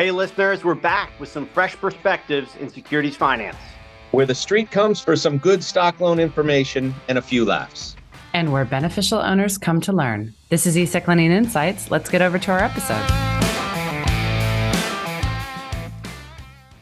Hey, listeners, we're back with some fresh perspectives in securities finance. Where the street comes for some good stock loan information and a few laughs. And where beneficial owners come to learn. This is eSec Lending Insights. Let's get over to our episode.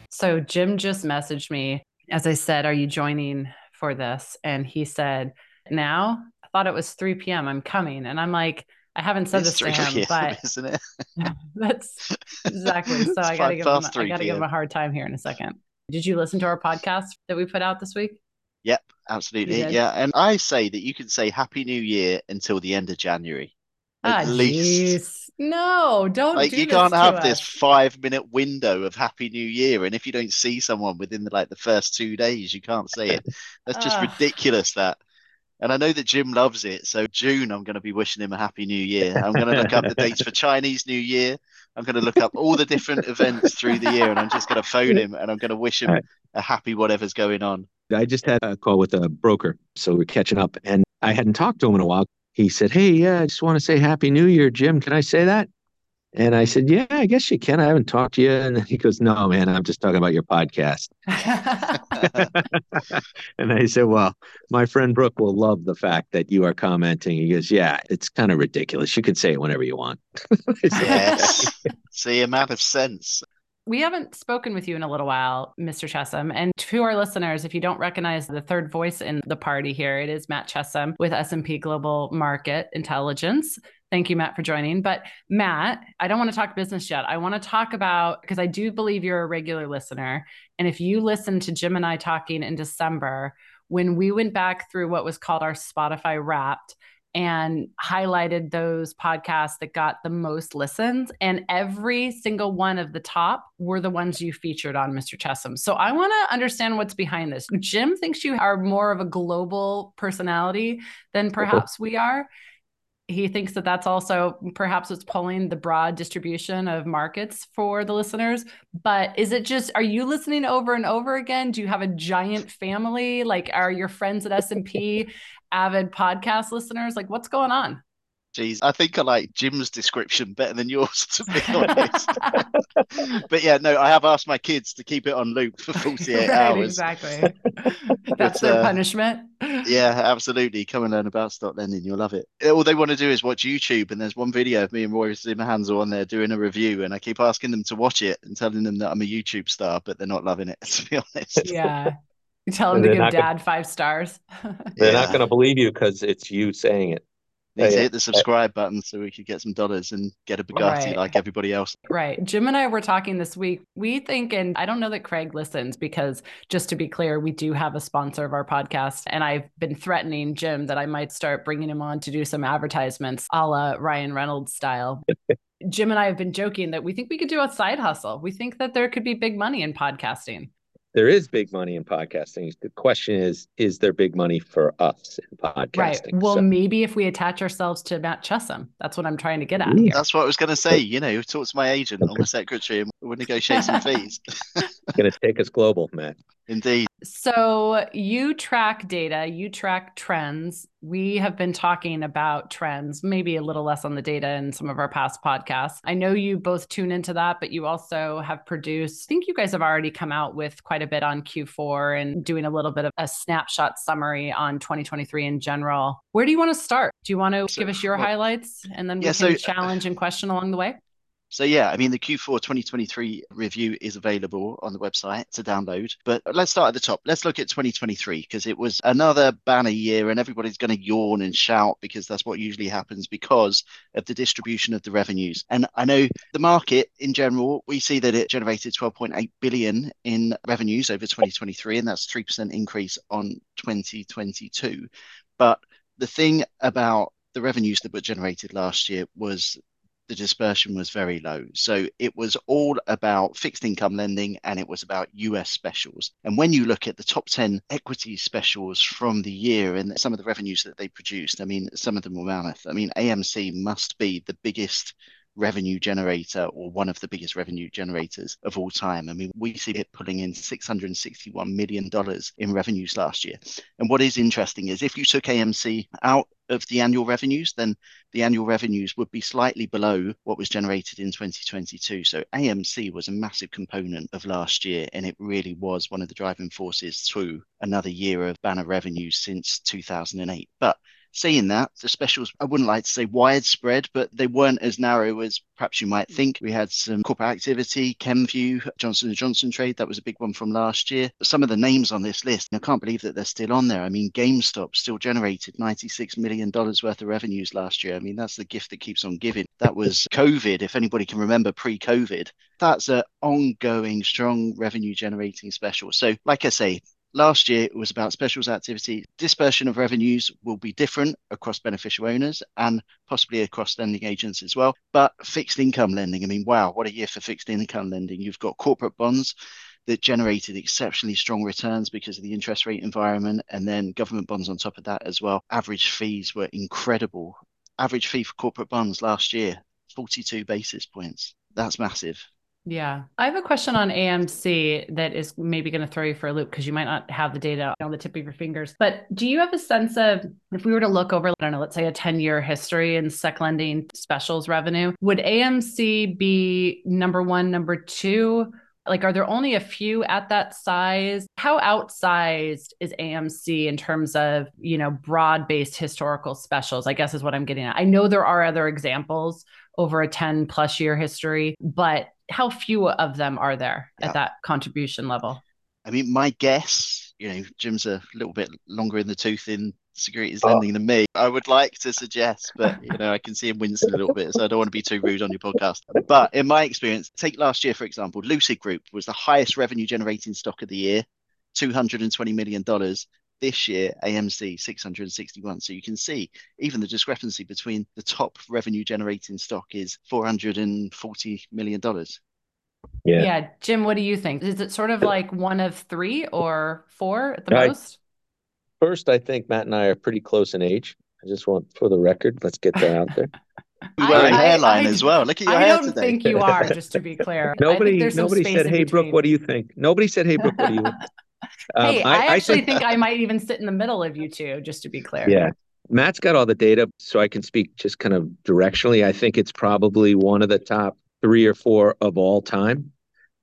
So, Jim just messaged me. As I said, Are you joining for this? And he said, Now, I thought it was 3 p.m. I'm coming. And I'm like, I haven't said It's this to 3 him, but isn't it? that's exactly. So I got to give him, I got to give him a hard time here in a second. Did you listen to our podcast that we put out this week? Yep, absolutely. Yeah, and I say that you can say Happy New Year until the end of January, at Ah, least. jeez. No, don't Like do you can't have this five minute window of Happy New Year, and if you don't see someone within the, like the first two days, you can't say it. That's just ridiculous. That. And I know that Jim loves it. So June, I'm going to be wishing him a happy new year. I'm going to look up the dates for Chinese New Year. I'm going to look up all the different events through the year, and I'm just going to phone him and I'm going to wish him a happy whatever's going on. I just had a call with a broker, so we're catching up, and I hadn't talked to him in a while. He said, "Hey, yeah, I just want to say Happy New Year, Jim. Can I say that?" And I said, "Yeah, I guess you can. I haven't talked to you." And he goes, "No, man, I'm just talking about your podcast." and I said, "Well, my friend Brooke will love the fact that you are commenting." He goes, "Yeah, it's kind of ridiculous. You can say it whenever you want." I said, Yes. See, a man of sense. we haven't spoken with you in a little while, Mr. Chessum. And to our listeners, if you don't recognize the third voice in the party here, it is Matt Chessum with S&P Global Market Intelligence. Thank you, Matt, for joining. But Matt, I don't want to talk business yet. I want to talk about because I do believe you're a regular listener. And if you listened to Jim and I talking in December, when we went back through what was called our Spotify Wrapped and highlighted those podcasts that got the most listens, and every single one of the top were the ones you featured on Mr. Chessum. So I want to understand what's behind this. Jim thinks you are more of a global personality than uh-huh. perhaps we are he thinks that that's also perhaps what's pulling the broad distribution of markets for the listeners. But is it just are you listening over and over again? Do you have a giant family? Like are your friends at s&p avid podcast listeners? Like what's going on Jeez, I think I like Jim's description better than yours, to be honest. but yeah, no, I have asked my kids to keep it on loop for 48 right hours. exactly that's But, their uh, punishment Yeah, absolutely. Come and learn about stock lending. You'll love it. All they want to do is watch YouTube, and there's one video of me and Roy Zimmerhansl on there doing a review, and I keep asking them to watch it and telling them that I'm a YouTube star, but they're not loving it, to be honest. yeah you tell them They're to give not gonna- dad five stars They're not going to believe you because it's you saying it. Oh, Need to Yeah. hit the subscribe button so we could get some dollars and get a Bugatti Right. like everybody else. Right. Jim and I were talking this week. We think, and I don't know that Craig listens because just to be clear, we do have a sponsor of our podcast. And I've been threatening Jim that I might start bringing him on to do some advertisements a la Ryan Reynolds style. Jim and I have been joking that we think we could do a side hustle. We think that there could be big money in podcasting. There is big money in podcasting. The question is, is there big money for us in podcasting? Right. Well, So- maybe if we attach ourselves to Matt Chessum, that's what I'm trying to get at Ooh. here. That's what I was going to say. You know, talk to my agent or my secretary and we'll negotiate some fees. going to take us global, Matt. Indeed. So you track data, you track trends. We have been talking about trends, maybe a little less on the data in some of our past podcasts. I know you both tune into that, but you also have produced, I think you guys have already come out with quite a bit on Q4 and doing a little bit of a snapshot summary on 2023 in general. Where do you want to start? Do you want to So, give us your well, highlights and then we yeah, can so- challenge and question along the way? So yeah, I mean the Q4 2023 review is available on the website to download. But let's start at the top. Let's look at 2023 because it was another banner year and everybody's going to yawn and shout because that's what usually happens because of the distribution of the revenues. And I know the market in general, we see that it generated 12.8 billion in revenues over 2023 and that's 3% increase on 2022. But the thing about the revenues that were generated last year was the dispersion was very low. So it was all about fixed income lending and it was about US specials. And when you look at the top 10 equity specials from the year and some of the revenues that they produced, I mean, some of them were mammoth. I mean, AMC must be the biggest revenue generator or one of the biggest revenue generators of all time. I mean, we see it pulling in $661 million in revenues last year. And what is interesting is if you took AMC out of the annual revenues, then the annual revenues would be slightly below what was generated in 2022. So AMC was a massive component of last year, and it really was one of the driving forces through another year of banner revenues since 2008. But Saying that, the specials, I wouldn't like to say widespread, but they weren't as narrow as perhaps you might think. We had some corporate activity, Kenvue, Johnson & Johnson trade. That was a big one from last year. Some of the names on this list, I can't believe that they're still on there. I mean, GameStop still generated $96 million worth of revenues last year. I mean, that's the gift that keeps on giving. That was COVID, if anybody can remember pre-COVID. That's an ongoing, strong revenue generating special. So, like I say, Last year, it was about specials activity. Dispersion of revenues will be different across beneficial owners and possibly across lending agents as well. But fixed income lending, I mean, wow, what a year for fixed income lending. You've got corporate bonds that generated exceptionally strong returns because of the interest rate environment, and then government bonds on top of that as well. Average fees were incredible. Average fee for corporate bonds last year, 42 basis points. That's massive. Yeah. I have a question on AMC that is maybe going to throw you for a loop because you might not have the data on the tip of your fingers. But do you have a sense of if we were to look over, I don't know, let's say a 10 year history in sec lending specials revenue, would AMC be number one, number two? Like, are there only a few at that size? How outsized is AMC in terms of, you know, broad based historical specials? I guess is what I'm getting at. I know there are other examples over a 10 plus year history, but how few of them are there yeah. at that contribution level? I mean, my guess, you know, Jim's a little bit longer in the tooth in securities oh. lending than me. I would like to suggest, but you know, I can see him wincing a little bit, so I don't want to be too rude on your podcast. But in my experience, take last year for example, Lucid Group was the highest revenue generating stock of the year, two hundred and twenty million dollars. This year, AMC 661. So you can see even the discrepancy between the top revenue generating stock is $440 million. Yeah. Yeah. Jim, what do you think? Is it sort of like one of three or four at the I, most? First, I think Matt and I are pretty close in age. I just want for the record, let's get that out there. You wear a hairline I, as well. Look at your I hair today. I don't think you are, just to be clear. nobody nobody said, "Hey, Brooke, what do you think?" Nobody said, "Hey, Brooke, what do you?" Um, hey, I, I actually think, think I might even sit in the middle of you two, just to be clear. Yeah. Matt's got all the data, so I can speak just kind of directionally. I think it's probably one of the top three or four of all time.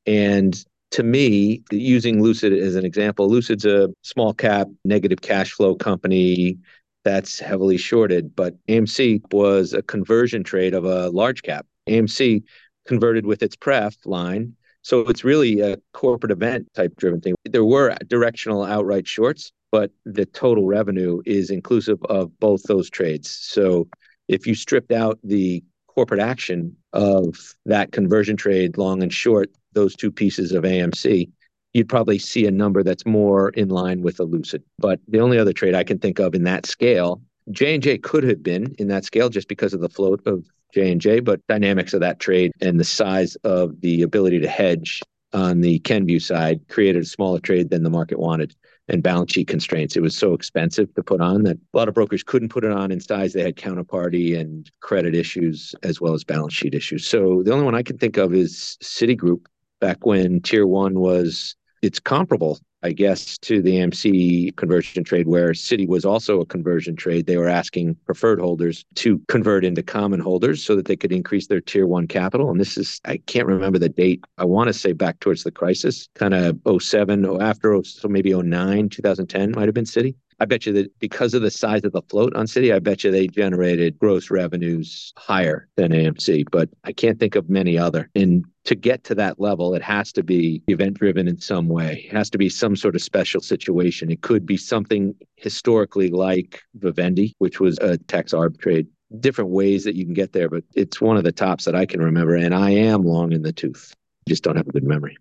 And to me, using Lucid as an example, Lucid's a small cap, negative cash flow company that's heavily shorted, but AMC was a conversion trade of a large cap. AMC converted with its pref line so it's really a corporate event type driven thing. There were directional outright shorts, but the total revenue is inclusive of both those trades. So if you stripped out the corporate action of that conversion trade, long and short, those two pieces of AMC, you'd probably see a number that's more in line with a lucid. But the only other trade I can think of in that scale, J and J could have been in that scale just because of the float of J&J, but dynamics of that trade and the size of the ability to hedge on the Kenvue side created a smaller trade than the market wanted and balance sheet constraints. It was so expensive to put on that a lot of brokers couldn't put it on in size. They had counterparty and credit issues as well as balance sheet issues. So the only one I can think of is Citigroup back when tier one was it's comparable I guess, to the AMC conversion trade, where Citi was also a conversion trade. They were asking preferred holders to convert into common holders so that they could increase their tier one capital. And this is, I can't remember the date. I want to say back towards the crisis, kind of 07 or after, oh, so maybe 09, 2010 might have been Citi. I bet you that because of the size of the float on Citi, I bet you they generated gross revenues higher than AMC, but I can't think of many other. And to get to that level, it has to be event driven in some way. It has to be some sort of special situation. It could be something historically like Vivendi, which was a tax arbitrage. Different ways that you can get there, but it's one of the tops that I can remember. And I am long in the tooth. Just don't have a good memory.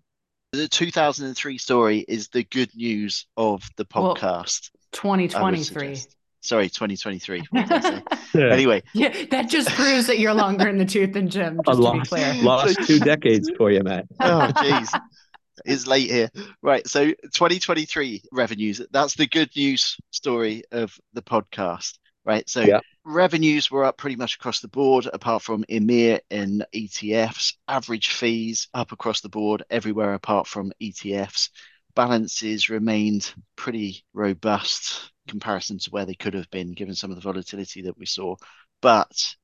The 2003 story is the good news of the podcast. Well, 2023. Sorry, 2023. yeah. Anyway. Yeah, that just proves that you're longer in the tooth than Jim, just lost, to be clear. Lost two decades for you, Matt. Oh, jeez. It's late here. Right. So 2023 revenues, that's the good news story of the podcast. right? So Yeah. revenues were up pretty much across the board, apart from EMEA and ETFs. Average fees up across the board everywhere apart from ETFs. Balances remained pretty robust comparison to where they could have been, given some of the volatility that we saw. But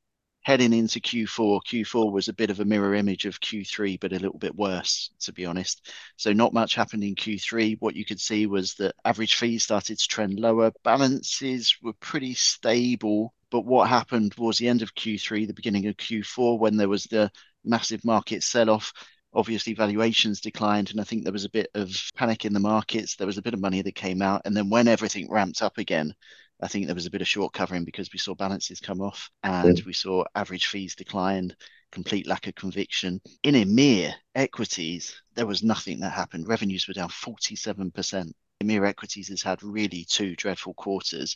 heading into Q4, Q4 was a bit of a mirror image of Q3, but a little bit worse, to be honest. So not much happened in Q3. What you could see was that average fees started to trend lower. Balances were pretty stable, but what happened was the end of Q3, the beginning of Q4, when there was the massive market sell-off, obviously valuations declined, and I think there was a bit of panic in the markets. There was a bit of money that came out, and then when everything ramped up again, I think there was a bit of short covering because we saw balances come off and we saw average fees decline, complete lack of conviction. In EMEA equities, there was nothing that happened. Revenues were down 47%. EMIR equities has had really two dreadful quarters,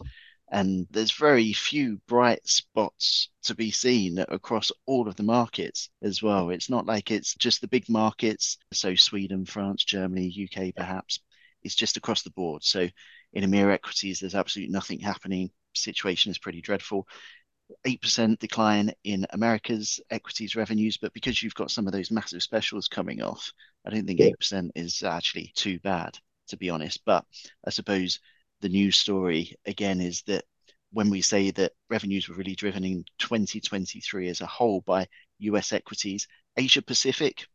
and there's very few bright spots to be seen across all of the markets as well. Mm. It's not like it's just the big markets, so Sweden, France, Germany, UK, perhaps. It's just across the board. So in EMEA equities, there's absolutely nothing happening. Situation is pretty dreadful. 8% decline in America's equities revenues, but because you've got some of those massive specials coming off, I don't think Yeah. 8% is actually too bad, to be honest. But I suppose the news story again is that when we say that revenues were really driven in 2023 as a whole by US equities, Asia Pacific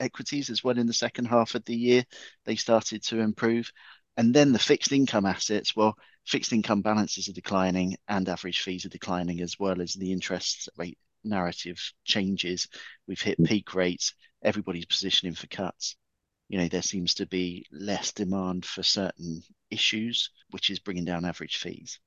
equities as well in the second half of the year, they started to improve. And then the fixed income assets, well, fixed income balances are declining and average fees are declining as well as the interest rate narrative changes. We've hit peak rates. Everybody's positioning for cuts. You know, there seems to be less demand for certain issues, which is bringing down average fees.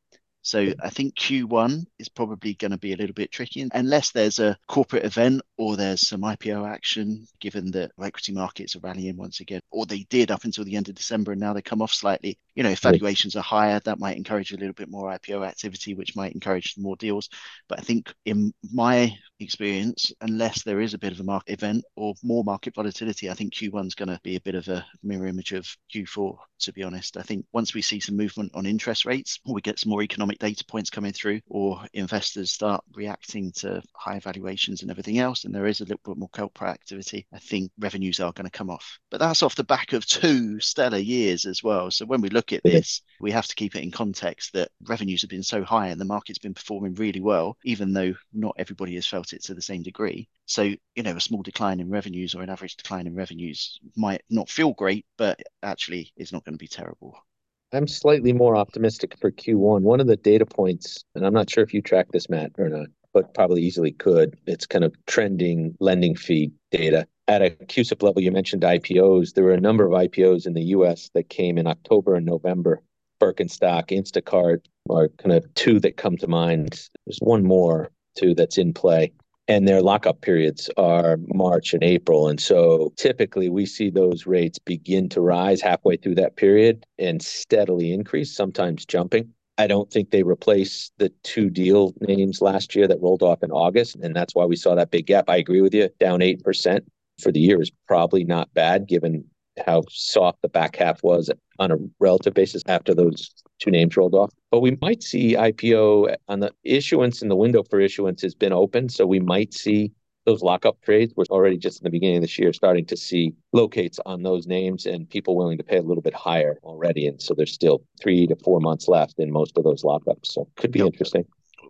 So I think Q1 is probably going to be a little bit tricky unless there's a corporate event or there's some IPO action, given that equity markets are rallying once again, or they did up until the end of December and now they come off slightly. You know, if valuations are higher, that might encourage a little bit more IPO activity, which might encourage more deals. But I think in my experience, unless there is a bit of a market event or more market volatility, I think Q1 is going to be a bit of a mirror image of Q4, to be honest. I think once we see some movement on interest rates, or we get some more economic data points coming through, or investors start reacting to high valuations and everything else, and there is a little bit more corporate activity, I think revenues are going to come off. But that's off the back of two stellar years as well. So when we look at this, we have to keep it in context that revenues have been so high and the market's been performing really well, even though not everybody has felt it to the same degree. So, you know, a small decline in revenues or an average decline in revenues might not feel great, but actually is not going to be terrible. I'm slightly more optimistic for Q1. One of the data points, and I'm not sure if you track this, Matt, or not, but probably easily could. It's kind of trending lending fee data. At a CUSIP level, you mentioned IPOs. There were a number of IPOs in the US that came in October and November. Birkenstock, Instacart are kind of two that come to mind. There's one more, too, that's in play. And their lockup periods are March and April. And so typically we see those rates begin to rise halfway through that period and steadily increase, sometimes jumping. I don't think they replace the two deal names last year that rolled off in August. And that's why we saw that big gap. I agree with you. Down 8% for the year is probably not bad given how soft the back half was on a relative basis after those two names rolled off. But we might see IPO on the issuance and the window for issuance has been open. So we might see those lockup trades. We're already just in the beginning of this year starting to see locates on those names and people willing to pay a little bit higher already. And so there's still three to four months left in most of those lockups. So could be Yep. interesting.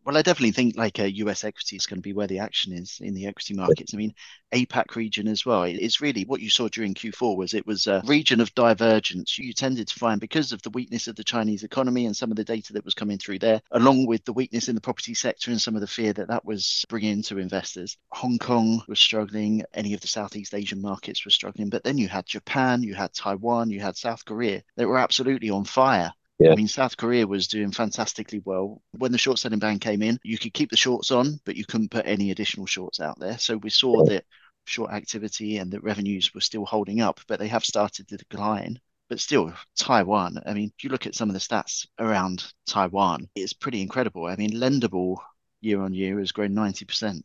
Well, I definitely think like a US equity is going to be where the action is in the equity markets. I mean, APAC region as well. It- It's really what you saw during Q4 was it was a region of divergence. You tended to find because of the weakness of the Chinese economy and some of the data that was coming through there, along with the weakness in the property sector and some of the fear that that was bringing to investors. Hong Kong was struggling. Any of the Southeast Asian markets were struggling. But then you had Japan, you had Taiwan, you had South Korea that were absolutely on fire. Yeah. I mean, South Korea was doing fantastically well. When the short selling ban came in, you could keep the shorts on, but you couldn't put any additional shorts out there. So we saw Right. that short activity and that revenues were still holding up, but they have started to decline. But still, Taiwan, I mean, if you look at some of the stats around Taiwan, it's pretty incredible. I mean, lendable year on year has grown 90%.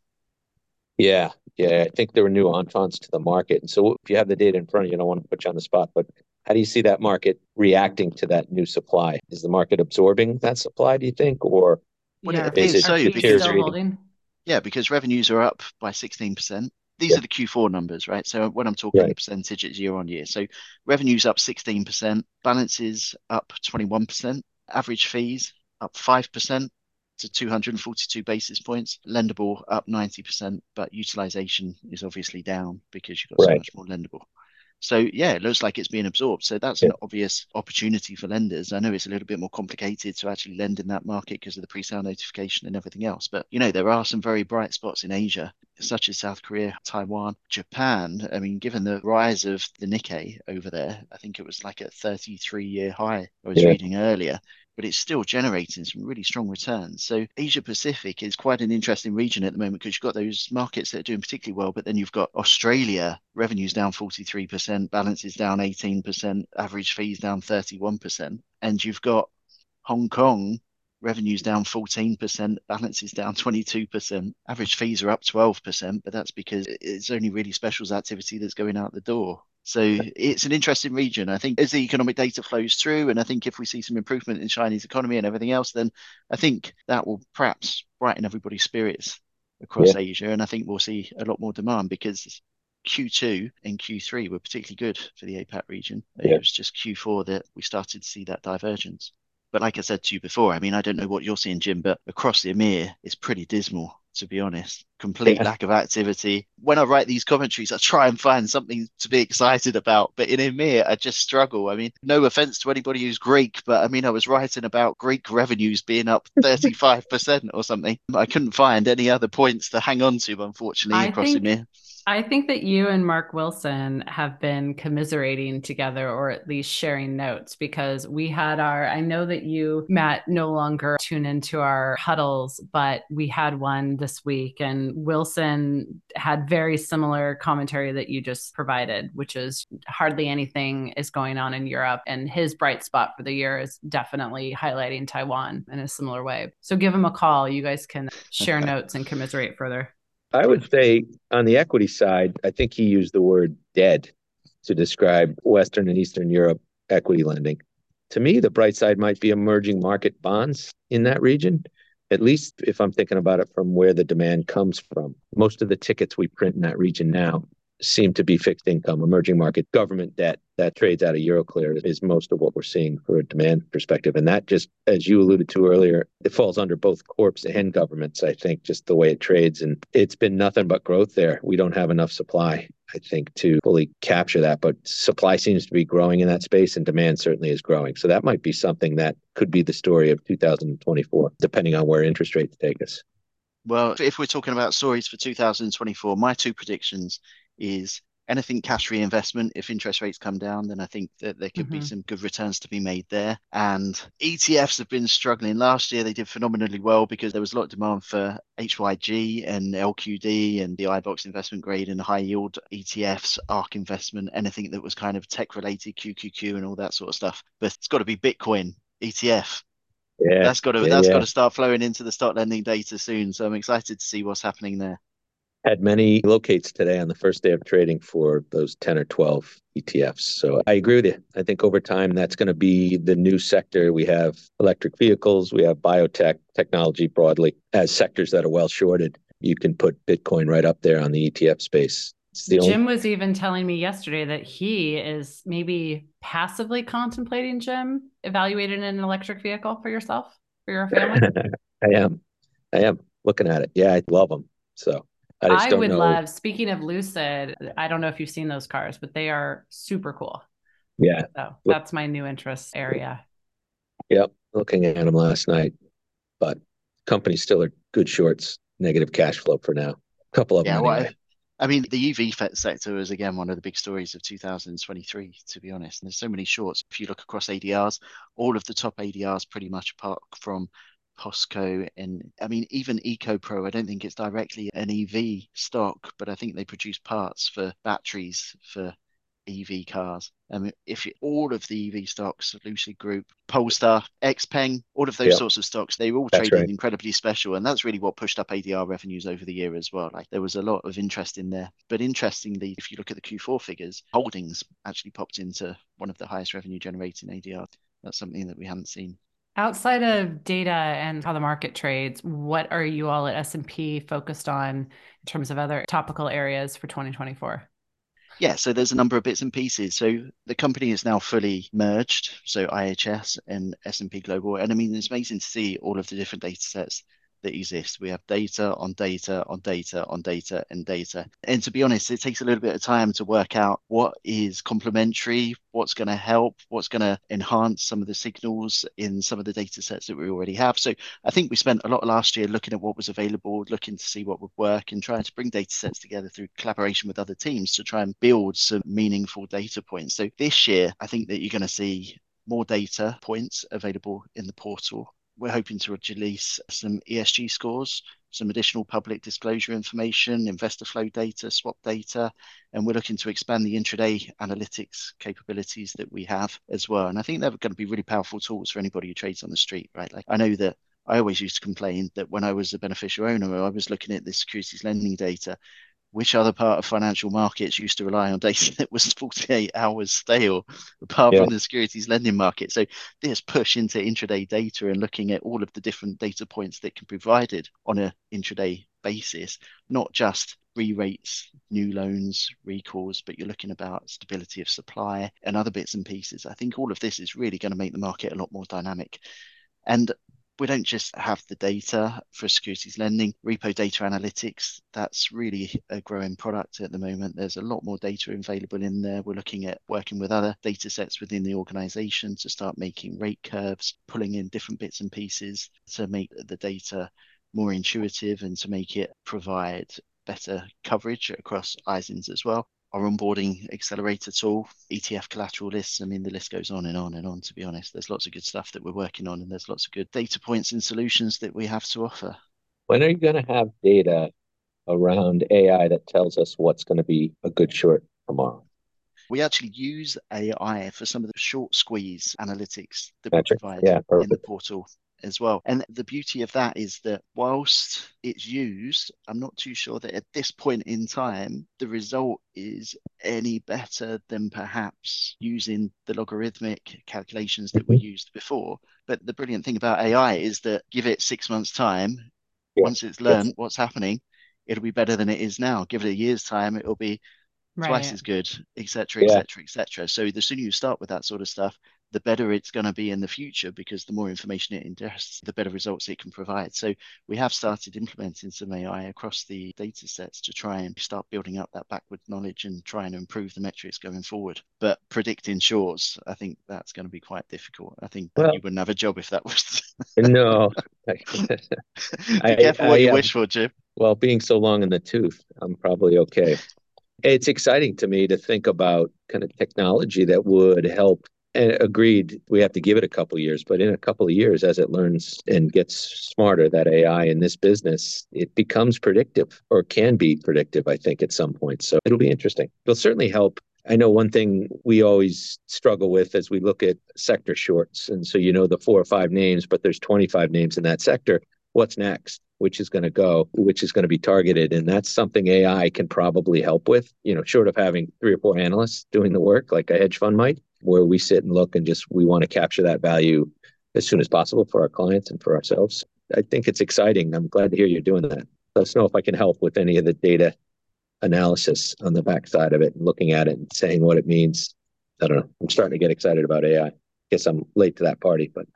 Yeah, yeah. I think there were new entrants to the market. And so if you have the data in front of you, I don't want to put you on the spot, but how do you see that market reacting to that new supply? Is the market absorbing that supply, do you think? Or Well, yeah, it appears Is it are so fees peers still reading? holding? Yeah, because revenues are up by 16%. These Yeah. are the Q4 numbers, right? So when I'm talking Right. percentage, it's year on year. So revenues up 16%, balances up 21%, average fees up 5% to 242 basis points, lendable up 90%, but utilization is obviously down because you've got so much more lendable. So yeah, it looks like it's being absorbed. So that's an obvious opportunity for lenders. I know it's a little bit more complicated to actually lend in that market because of the pre-sale notification and everything else. But you know, there are some very bright spots in Asia, such as South Korea, Taiwan, Japan. I mean, given the rise of the Nikkei over there, I think it was like a 33-year high I was Yeah. reading earlier. But it's still generating some really strong returns. So Asia Pacific is quite an interesting region at the moment because you've got those markets that are doing particularly well, but then you've got Australia, revenues down 43%, balances down 18%, average fees down 31%. And you've got Hong Kong, revenues down 14%, balances down 22%, average fees are up 12%, but that's because it's only really specials activity that's going out the door. So it's an interesting region. I think as the economic data flows through, and I think if we see some improvement in Chinese economy and everything else, then I think that will perhaps brighten everybody's spirits across Asia. And I think we'll see a lot more demand because Q2 and Q3 were particularly good for the APAC region. Yeah. It was just Q4 that we started to see that divergence. But like I said to you before, I mean, I don't know what you're seeing, Jim, but across the EMEA, it's pretty dismal, to be honest. Complete Yeah. lack of activity. When I write these commentaries, I try and find something to be excited about. But in EMEA, I just struggle. I mean, no offense to anybody who's Greek, but I mean, I was writing about Greek revenues being up 35% or something. I couldn't find any other points to hang on to, unfortunately, I across think- EMEA. I think that you and Mark Wilson have been commiserating together or at least sharing notes because we had our, I know that you, Matt, no longer tune into our huddles, but we had one this week and Wilson had very similar commentary that you just provided, which is hardly anything is going on in Europe. And his bright spot for the year is definitely highlighting Taiwan in a similar way. So give him a call. You guys can share notes and commiserate further. I would say on the equity side, I think he used the word dead to describe Western and Eastern Europe equity lending. To me, the bright side might be emerging market bonds in that region, at least if I'm thinking about it from where the demand comes from. Most of the tickets we print in that region now seem to be fixed income, emerging market, government debt that trades out of Euroclear is most of what we're seeing for a demand perspective. And that just, as you alluded to earlier, it falls under both corps and governments, I think, just the way it trades. And it's been nothing but growth there. We don't have enough supply, I think, to fully capture that. But supply seems to be growing in that space and demand certainly is growing. So that might be something that could be the story of 2024, depending on where interest rates take us. Well, if we're talking about stories for 2024, my two predictions is anything cash reinvestment. If interest rates come down, then I think that there could be Mhm. some good returns to be made there. And ETFs have been struggling. Last year, they did phenomenally well because there was a lot of demand for HYG and LQD and the iBoxx investment grade and high yield ETFs, ARK investment, anything that was kind of tech related, QQQ and all that sort of stuff. But it's got to be Bitcoin ETF. Yeah. That's got to yeah, that's yeah. got to start flowing into the stock lending data soon. So I'm excited to see what's happening there. Had many locates today on the first day of trading for those 10 or 12 ETFs. So I agree with you. I think over time, that's going to be the new sector. We have electric vehicles, we have biotech, technology broadly as sectors that are well shorted. You can put Bitcoin right up there on the ETF space. Jim was even telling me yesterday that he is maybe passively contemplating, Jim, evaluating an electric vehicle for yourself, for your family. I am. I am looking at it. Yeah, I love them. So I just I don't would know. love, speaking of Lucid, I don't know if you've seen those cars, but they are super cool. Yeah. So that's my new interest area. Yep. Looking at them last night. But companies still are good shorts, negative cash flow for now. A couple of Yeah, them. well, anyway. I mean, the EV sector is again one of the big stories of 2023, to be honest. And there's so many shorts. If you look across ADRs, all of the top ADRs pretty much apart from POSCO and I mean, even EcoPro, I don't think it's directly an EV stock, but I think they produce parts for batteries for EV cars. I mean, if you, all of the EV stocks, Lucid Group, Polestar, XPeng, all of those Yeah. sorts of stocks, they were all That's traded right. incredibly special. And that's really what pushed up ADR revenues over the year as well. Like there was a lot of interest in there. But interestingly, if you look at the Q4 figures, holdings actually popped into one of the highest revenue generating ADR. That's something that we hadn't seen Outside of data and how the market trades, what are you all at S&P focused on in terms of other topical areas for 2024? Yeah, so there's a number of bits and pieces. So the company is now fully merged, so IHS and S&P Global. And I mean, it's amazing to see all of the different data sets that exist. We have data on data on data on data and data. And to be honest, it takes a little bit of time to work out what is complementary, what's going to help, what's going to enhance some of the signals in some of the data sets that we already have. So I think we spent a lot last year looking at what was available, looking to see what would work and trying to bring data sets together through collaboration with other teams to try and build some meaningful data points. So this year, I think that you're going to see more data points available in the portal we're hoping to release some ESG scores, some additional public disclosure information, investor flow data, swap data, and we're looking to expand the intraday analytics capabilities that we have as well. And I think they're going to be really powerful tools for anybody who trades on the street, right? Like I know that I always used to complain that when I was a beneficial owner, I was looking at the securities lending data which other part of financial markets used to rely on? Data that was 48 hours stale apart yeah. from the securities lending market. So this push into intraday data and looking at all of the different data points that can be provided on an intraday basis not just re-rates new loans recalls but you're looking about stability of supply and other bits and pieces. I think all of this is really going to make the market a lot more dynamic. And we don't just have the data for securities lending, repo data analytics. That's really a growing product at the moment. There's a lot more data available in there. We're looking at working with other data sets within the organization to start making rate curves, pulling in different bits and pieces to make the data more intuitive and to make it provide better coverage across ISINs as well our onboarding accelerator tool, ETF collateral lists. I mean, the list goes on and on and on, to be honest. There's lots of good stuff that we're working on, and there's lots of good data points and solutions that we have to offer. When are you going to have data around AI that tells us what's going to be a good short tomorrow? We actually use AI for some of the short squeeze analytics that we provide yeah, in the portal as well. And the beauty of that is that whilst it's used, I'm not too sure that at this point in time, the result is any better than perhaps using the logarithmic calculations that mm-hmm. were used before. But the brilliant thing about AI is that give it six months' time, yeah. once it's learned yes. what's happening, it'll be better than it is now. Give it a year's time, it'll be right. twice as good, etc., etc., etc. So the sooner you start with that sort of stuff, the better it's going to be in the future because the more information it ingests, the better results it can provide. So we have started implementing some AI across the data sets to try and start building up that backward knowledge and try and improve the metrics going forward. But predicting shorts, I think that's going to be quite difficult. I think well, you wouldn't have a job if that was. no. be careful what I, you uh, wish for, Jim. Well, being so long in the tooth, I'm probably okay. It's exciting to me to think about kind of technology that would help and agreed, we have to give it a couple years, but in a couple of years, as it learns and gets smarter, that AI in this business, it becomes predictive or can be predictive, I think, at some point. So it'll be interesting. It'll certainly help. I know one thing we always struggle with as we look at sector shorts. And so you know the four or five names, but there's 25 names in that sector. What's next? Which is going to go, which is going to be targeted. And that's something AI can probably help with, you know, short of having three or four analysts doing the work like a hedge fund might where we sit and look and just we want to capture that value as soon as possible for our clients and for ourselves. I think it's exciting. I'm glad to hear you're doing that. Let us know if I can help with any of the data analysis on the backside of it and looking at it and saying what it means. I don't know. I'm starting to get excited about AI. Guess I'm late to that party, but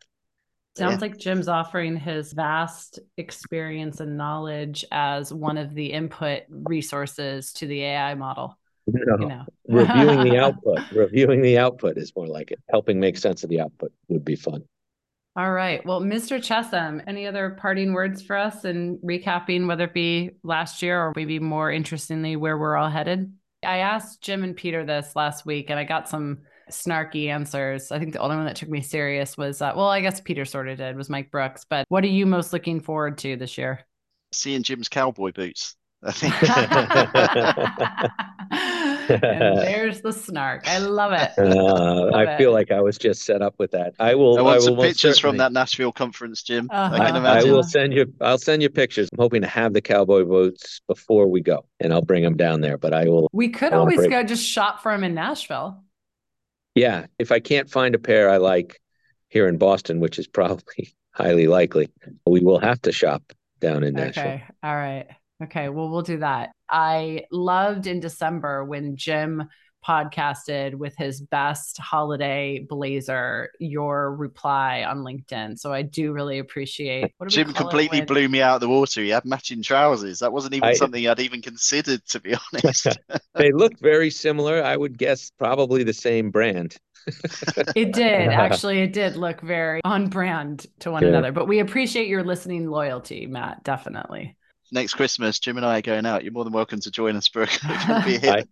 Sounds yeah. like Jim's offering his vast experience and knowledge as one of the input resources to the AI model. No. You know. reviewing the output. Reviewing the output is more like it. Helping make sense of the output would be fun. All right. Well, Mr. Chessum, any other parting words for us and recapping whether it be last year or maybe more interestingly where we're all headed? I asked Jim and Peter this last week and I got some snarky answers. I think the only one that took me serious was, uh, well, I guess Peter sort of did, was Mike Brooks. But what are you most looking forward to this year? Seeing Jim's cowboy boots. I think. and there's the snark. I love it. Uh, love I it. feel like I was just set up with that. I will. I want I some pictures from that Nashville conference, Jim. Uh-huh. I can imagine. I will send you. I'll send you pictures. I'm hoping to have the cowboy boots before we go, and I'll bring them down there. But I will. We could always go just shop for them in Nashville. Yeah, if I can't find a pair I like, here in Boston, which is probably highly likely, we will have to shop down in Nashville. Okay. All right. Okay. Well, we'll do that. I loved in December when Jim podcasted with his best holiday blazer your reply on linkedin. So i do really appreciate jim completely blew me out of the water. He had matching trousers. That wasn't even I, something i'd even considered to be honest. They looked very similar. I would guess probably the same brand. It did. Actually it did look very on brand to one yeah. another. But we appreciate your listening loyalty matt definitely next Christmas, Jim and I are going out. You're more than welcome to join us, Brooke. I,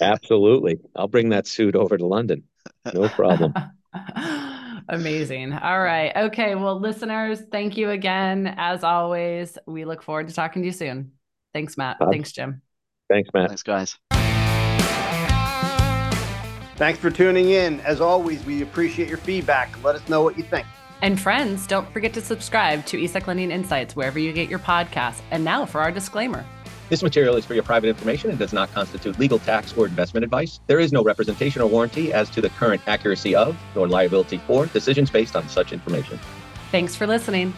absolutely. I'll bring that suit over to London. No problem. Amazing. All right. Okay. Well, listeners, thank you again. As always, we look forward to talking to you soon. Thanks, Matt. Thanks, Jim. Thanks, Matt. Thanks, guys. Thanks for tuning in. As always, we appreciate your feedback. Let us know what you think. And friends, don't forget to subscribe to eSec Lending Insights wherever you get your podcasts. And now for our disclaimer. This material is for your private information and does not constitute legal, tax, or investment advice. There is no representation or warranty as to the current accuracy of, nor liability for, decisions based on such information. Thanks for listening.